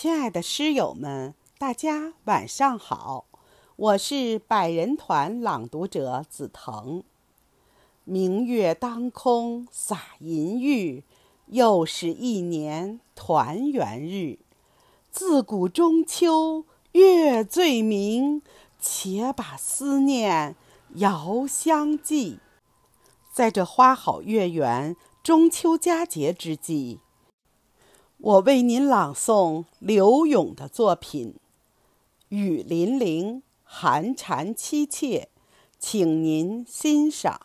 亲爱的诗友们，大家晚上好！我是百人团朗读者紫藤。明月当空洒银玉，又是一年团圆日。自古中秋月最明，且把思念遥相寄。在这花好月圆、中秋佳节之际。我为您朗诵刘永的作品《雨霖铃，寒蝉凄切》，请您欣赏。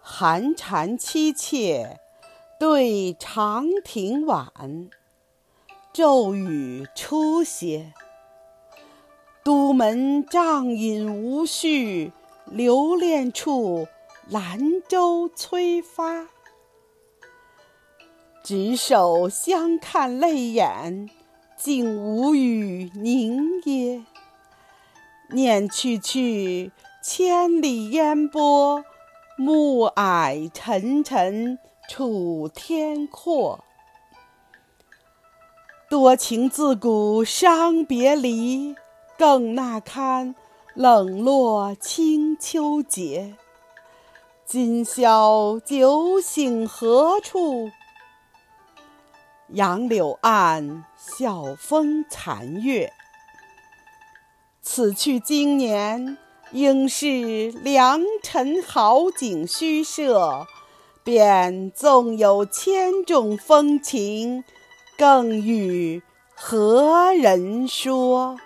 寒蝉凄切，对长亭晚，骤雨初歇。都门帐饮无绪，留恋处，兰舟催发。执手相看泪眼，竟无语凝噎。念去去，千里烟波，暮霭沉沉楚天阔。多情自古伤别离，更那堪冷落清秋节。今宵酒醒何处？杨柳岸，晓风残月。此去经年，应是良辰好景虚设。便纵有千种风情，更与何人说？